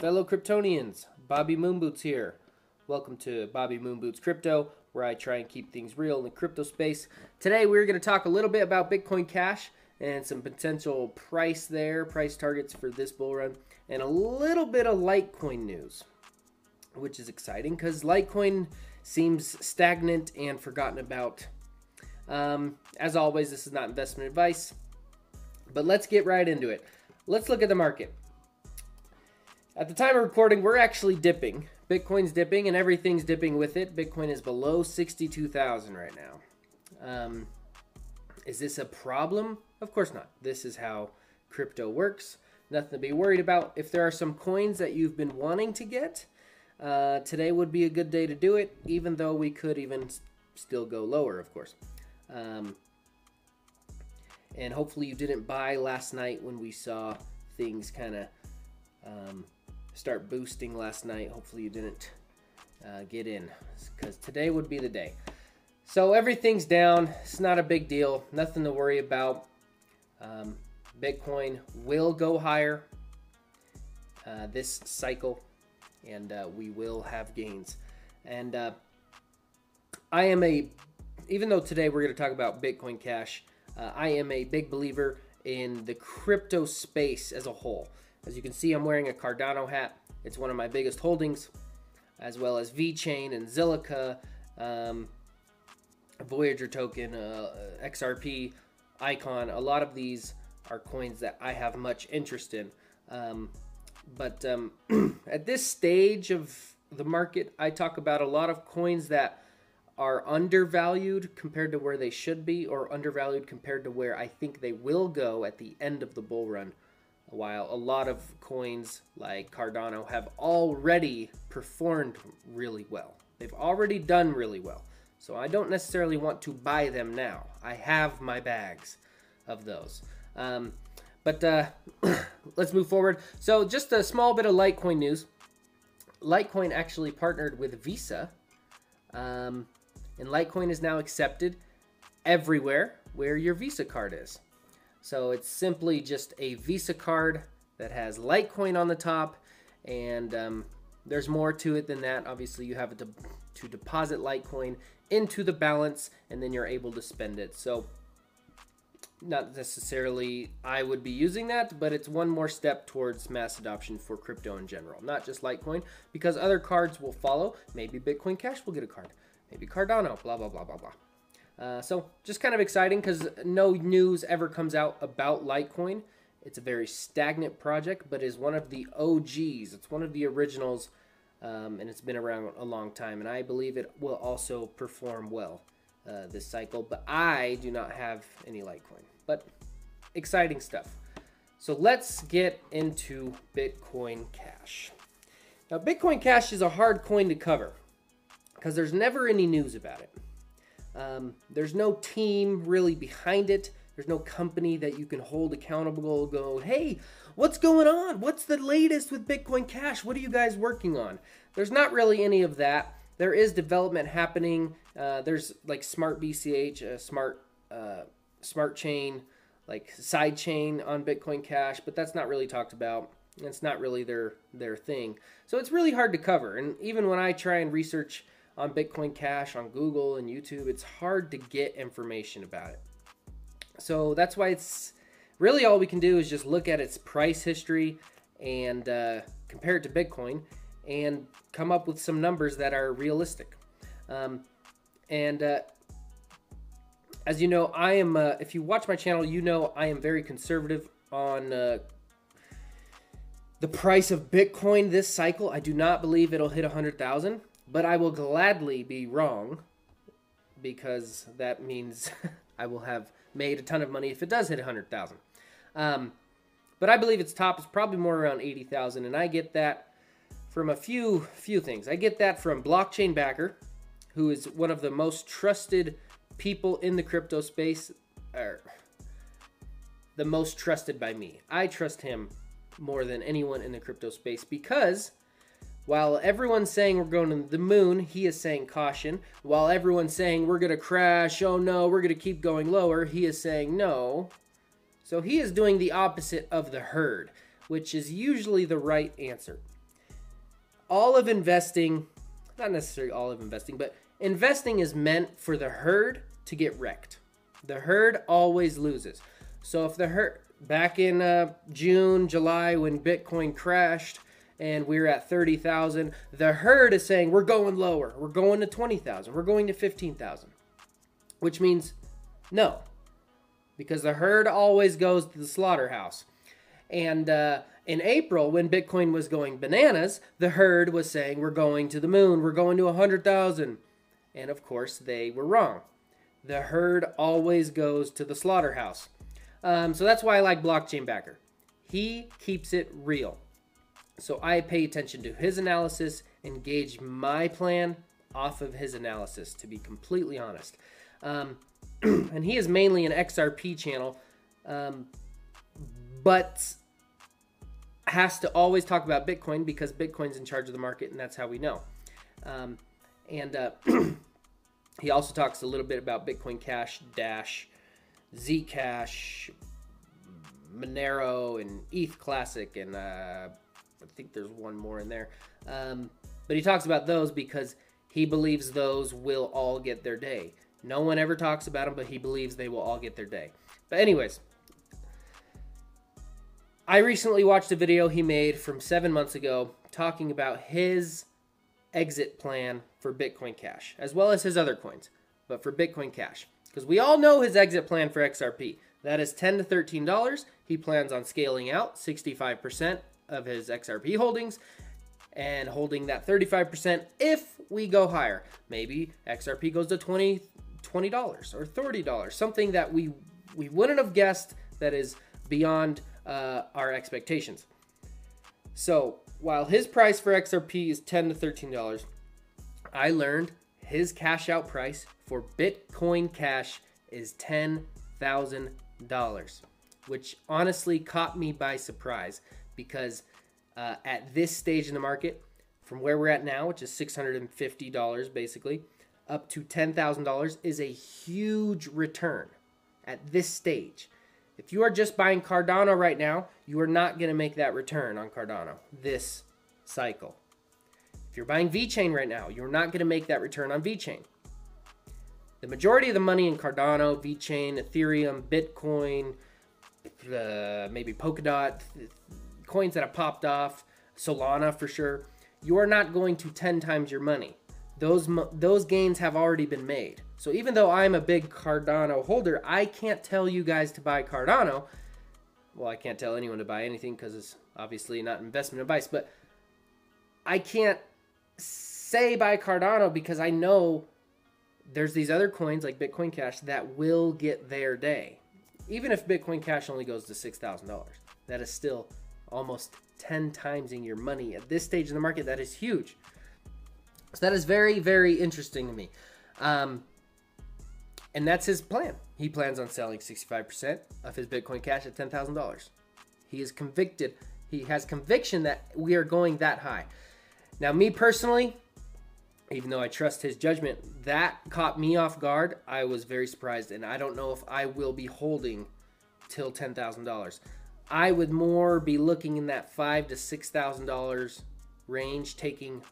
Fellow Kryptonians, Bobby Moonboots here. Welcome to Bobby Moonboots Crypto, where I try and keep things real in the crypto space. Today we're going to talk a little bit about Bitcoin Cash and some potential price there, price targets for this bull run, and a little bit of Litecoin news, which is exciting because Litecoin seems stagnant and forgotten about. Um, as always, this is not investment advice, but let's get right into it. Let's look at the market. At the time of recording, we're actually dipping. Bitcoin's dipping and everything's dipping with it. Bitcoin is below 62,000 right now. Um, is this a problem? Of course not. This is how crypto works. Nothing to be worried about. If there are some coins that you've been wanting to get, uh, today would be a good day to do it, even though we could even still go lower, of course. Um, and hopefully you didn't buy last night when we saw things kind of um, start boosting last night. Hopefully you didn't uh, get in because today would be the day. So everything's down. It's not a big deal. Nothing to worry about. Um, Bitcoin will go higher uh, this cycle, and uh, we will have gains. And uh, I am a, even though today we're going to talk about Bitcoin Cash, uh, I am a big believer in the crypto space as a whole. As you can see, I'm wearing a Cardano hat. It's one of my biggest holdings, as well as VeChain and Zilliqa, um, Voyager token, uh, XRP, Icon. A lot of these are coins that I have much interest in. Um, but um, at this stage of the market, I talk about a lot of coins that are undervalued compared to where they should be, or undervalued compared to where I think they will go at the end of the bull run while a lot of coins like Cardano have already performed really well. They've already done really well. So I don't necessarily want to buy them now. I have my bags of those. Um, but uh, let's move forward. So just a small bit of Litecoin news. Litecoin actually partnered with Visa. Um, and Litecoin is now accepted everywhere where your Visa card is. So it's simply just a Visa card that has Litecoin on the top, and um, there's more to it than that. Obviously, you have to, to deposit Litecoin into the balance, and then you're able to spend it. So not necessarily I would be using that, but it's one more step towards mass adoption for crypto in general, not just Litecoin, because other cards will follow. Maybe Bitcoin Cash will get a card, maybe Cardano, blah, blah, blah, blah, blah. Uh, so just kind of exciting because no news ever comes out about Litecoin. It's a very stagnant project, but is one of the OGs. It's one of the originals, um, and it's been around a long time. And I believe it will also perform well uh, this cycle. But I do not have any Litecoin. But exciting stuff. So let's get into Bitcoin Cash. Now, Bitcoin Cash is a hard coin to cover because there's never any news about it. Um, there's no team really behind it. There's no company that you can hold accountable. Go, hey, what's going on? What's the latest with Bitcoin Cash? What are you guys working on? There's not really any of that. There is development happening. Uh, there's like Smart BCH, a smart uh, smart chain, like side chain on Bitcoin Cash, but that's not really talked about. It's not really their their thing. So it's really hard to cover. And even when I try and research on Bitcoin Cash, on Google and YouTube, it's hard to get information about it. So that's why it's really all we can do is just look at its price history and uh, compare it to Bitcoin and come up with some numbers that are realistic. Um, and uh, as you know, I am, uh, if you watch my channel, you know I am very conservative on uh, the price of Bitcoin this cycle. I do not believe it'll hit 100,000. But I will gladly be wrong because that means I will have made a ton of money if it does hit 100,000. Um, but I believe its top is probably more around 80,000 and I get that from a few few things. I get that from Blockchain Backer, who is one of the most trusted people in the crypto space or the most trusted by me. I trust him more than anyone in the crypto space because while everyone's saying we're going to the moon, he is saying caution. While everyone's saying we're going to crash, oh no, we're going to keep going lower, he is saying no. So he is doing the opposite of the herd, which is usually the right answer. all of investing, not necessarily all of investing, but investing is meant for the herd to get wrecked. The herd always loses. So if the herd back in uh, June, July when Bitcoin crashed and we are at 30,000, the herd is saying we're going lower. We're going to 20,000. We're going to 15,000. Which means no. Because the herd always goes to the slaughterhouse. And uh, in April, when Bitcoin was going bananas, the herd was saying, We're going to the moon, we're going to 100,000. And of course, they were wrong. The herd always goes to the slaughterhouse. Um, so that's why I like Blockchain Backer. He keeps it real. So I pay attention to his analysis and gauge my plan off of his analysis, to be completely honest. Um, and he is mainly an XRP channel, um, but has to always talk about Bitcoin because Bitcoin's in charge of the market, and that's how we know. Um, and uh, he also talks a little bit about Bitcoin Cash, Dash, Zcash, Monero, and ETH Classic, and uh, I think there's one more in there. Um, but he talks about those because he believes those will all get their day. No one ever talks about them, but he believes they will all get their day. But, anyways, I recently watched a video he made from seven months ago talking about his exit plan for Bitcoin Cash, as well as his other coins, but for Bitcoin Cash. Because we all know his exit plan for XRP. That is 10 to $13. He plans on scaling out 65% of his XRP holdings and holding that 35% if we go higher. Maybe XRP goes to 20 $20 or $30, something that we we wouldn't have guessed that is beyond uh, our expectations. So, while his price for XRP is 10 to $13, I learned his cash out price for Bitcoin Cash is $10,000, which honestly caught me by surprise because uh, at this stage in the market, from where we're at now, which is $650 basically, up to $10,000 is a huge return at this stage. If you are just buying Cardano right now, you are not going to make that return on Cardano this cycle. If you're buying VeChain right now, you're not going to make that return on VeChain. The majority of the money in Cardano, VeChain, Ethereum, Bitcoin, uh, maybe Polkadot, coins that have popped off, Solana for sure, you are not going to 10 times your money. Those those gains have already been made. So even though I'm a big Cardano holder, I can't tell you guys to buy Cardano. Well, I can't tell anyone to buy anything because it's obviously not investment advice, but I can't say buy Cardano because I know there's these other coins like Bitcoin Cash that will get their day. Even if Bitcoin Cash only goes to $6,000, that is still almost 10 times in your money at this stage in the market. That is huge. So that is very, very interesting to me. Um, and that's his plan. He plans on selling 65% of his Bitcoin Cash at $10,000. He is convicted. He has conviction that we are going that high. Now, me personally, even though I trust his judgment, that caught me off guard. I was very surprised, and I don't know if I will be holding till $10,000. I would more be looking in that five to six thousand dollars range, taking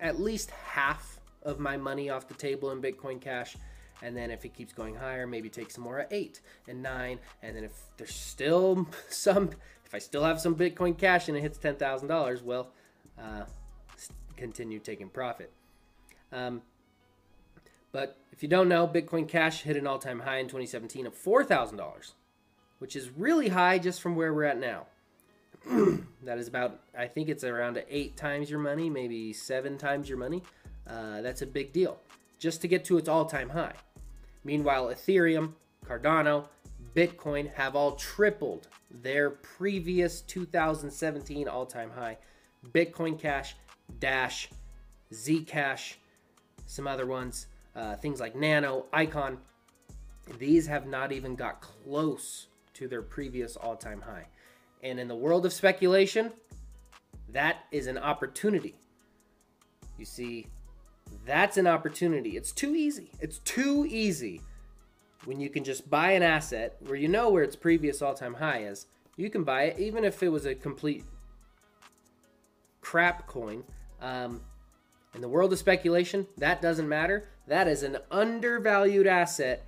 at least half of my money off the table in Bitcoin Cash. And then if it keeps going higher, maybe take some more at eight and nine. And then if there's still some, if I still have some Bitcoin Cash and it hits ten thousand dollars, well, uh, continue taking profit. Um, but if you don't know, Bitcoin Cash hit an all-time high in 2017 of four thousand dollars, which is really high just from where we're at now. that is about, I think it's around eight times your money, maybe seven times your money. Uh, that's a big deal just to get to its all time high. Meanwhile, Ethereum, Cardano, Bitcoin have all tripled their previous 2017 all time high. Bitcoin Cash, Dash, Zcash, some other ones, uh, things like Nano, Icon, these have not even got close to their previous all time high. And in the world of speculation, that is an opportunity. You see, that's an opportunity. It's too easy. It's too easy when you can just buy an asset where you know where its previous all time high is. You can buy it even if it was a complete crap coin Um, in the world of speculation, that doesn't matter. That is an undervalued asset,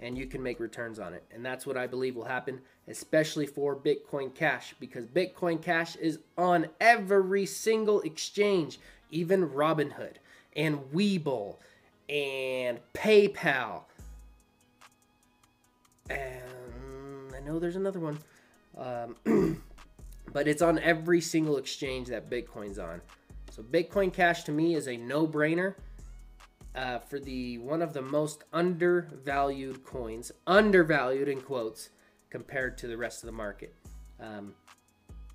and you can make returns on it. And that's what I believe will happen, especially for Bitcoin Cash, because Bitcoin Cash is on every single exchange, even Robinhood and Webull and PayPal. And I know there's another one. Um, but it's on every single exchange that Bitcoin's on. So Bitcoin Cash to me is a no-brainer uh, for the one of the most undervalued coins, undervalued in quotes, compared to the rest of the market. Um,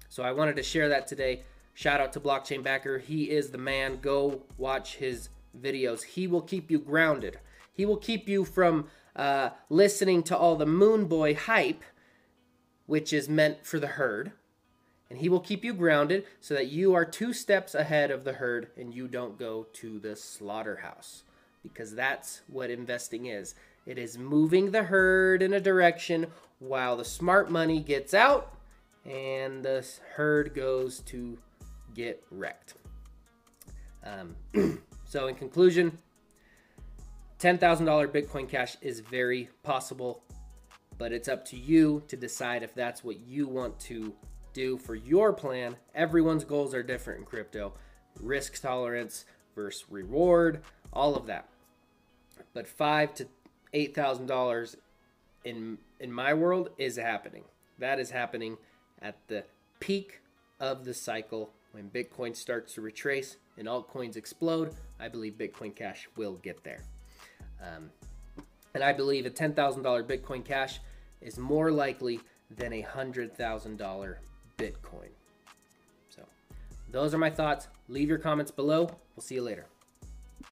so I wanted to share that today. Shout out to Blockchain Backer. He is the man. Go watch his videos. He will keep you grounded. He will keep you from uh, listening to all the Moon Boy hype, which is meant for the herd and he will keep you grounded so that you are two steps ahead of the herd and you don't go to the slaughterhouse because that's what investing is. It is moving the herd in a direction while the smart money gets out and the herd goes to get wrecked. Um, so, in conclusion, $10,000 Bitcoin Cash is very possible, but it's up to you to decide if that's what you want to do for your plan. Everyone's goals are different in crypto risk tolerance versus reward, all of that. But five to eight thousand dollars in in my world is happening. That is happening at the peak of the cycle when Bitcoin starts to retrace and altcoins explode. I believe Bitcoin Cash will get there. Um, and I believe a $10,000 Bitcoin Cash is more likely than a $100,000 Bitcoin. So, those are my thoughts. Leave your comments below. We'll see you later.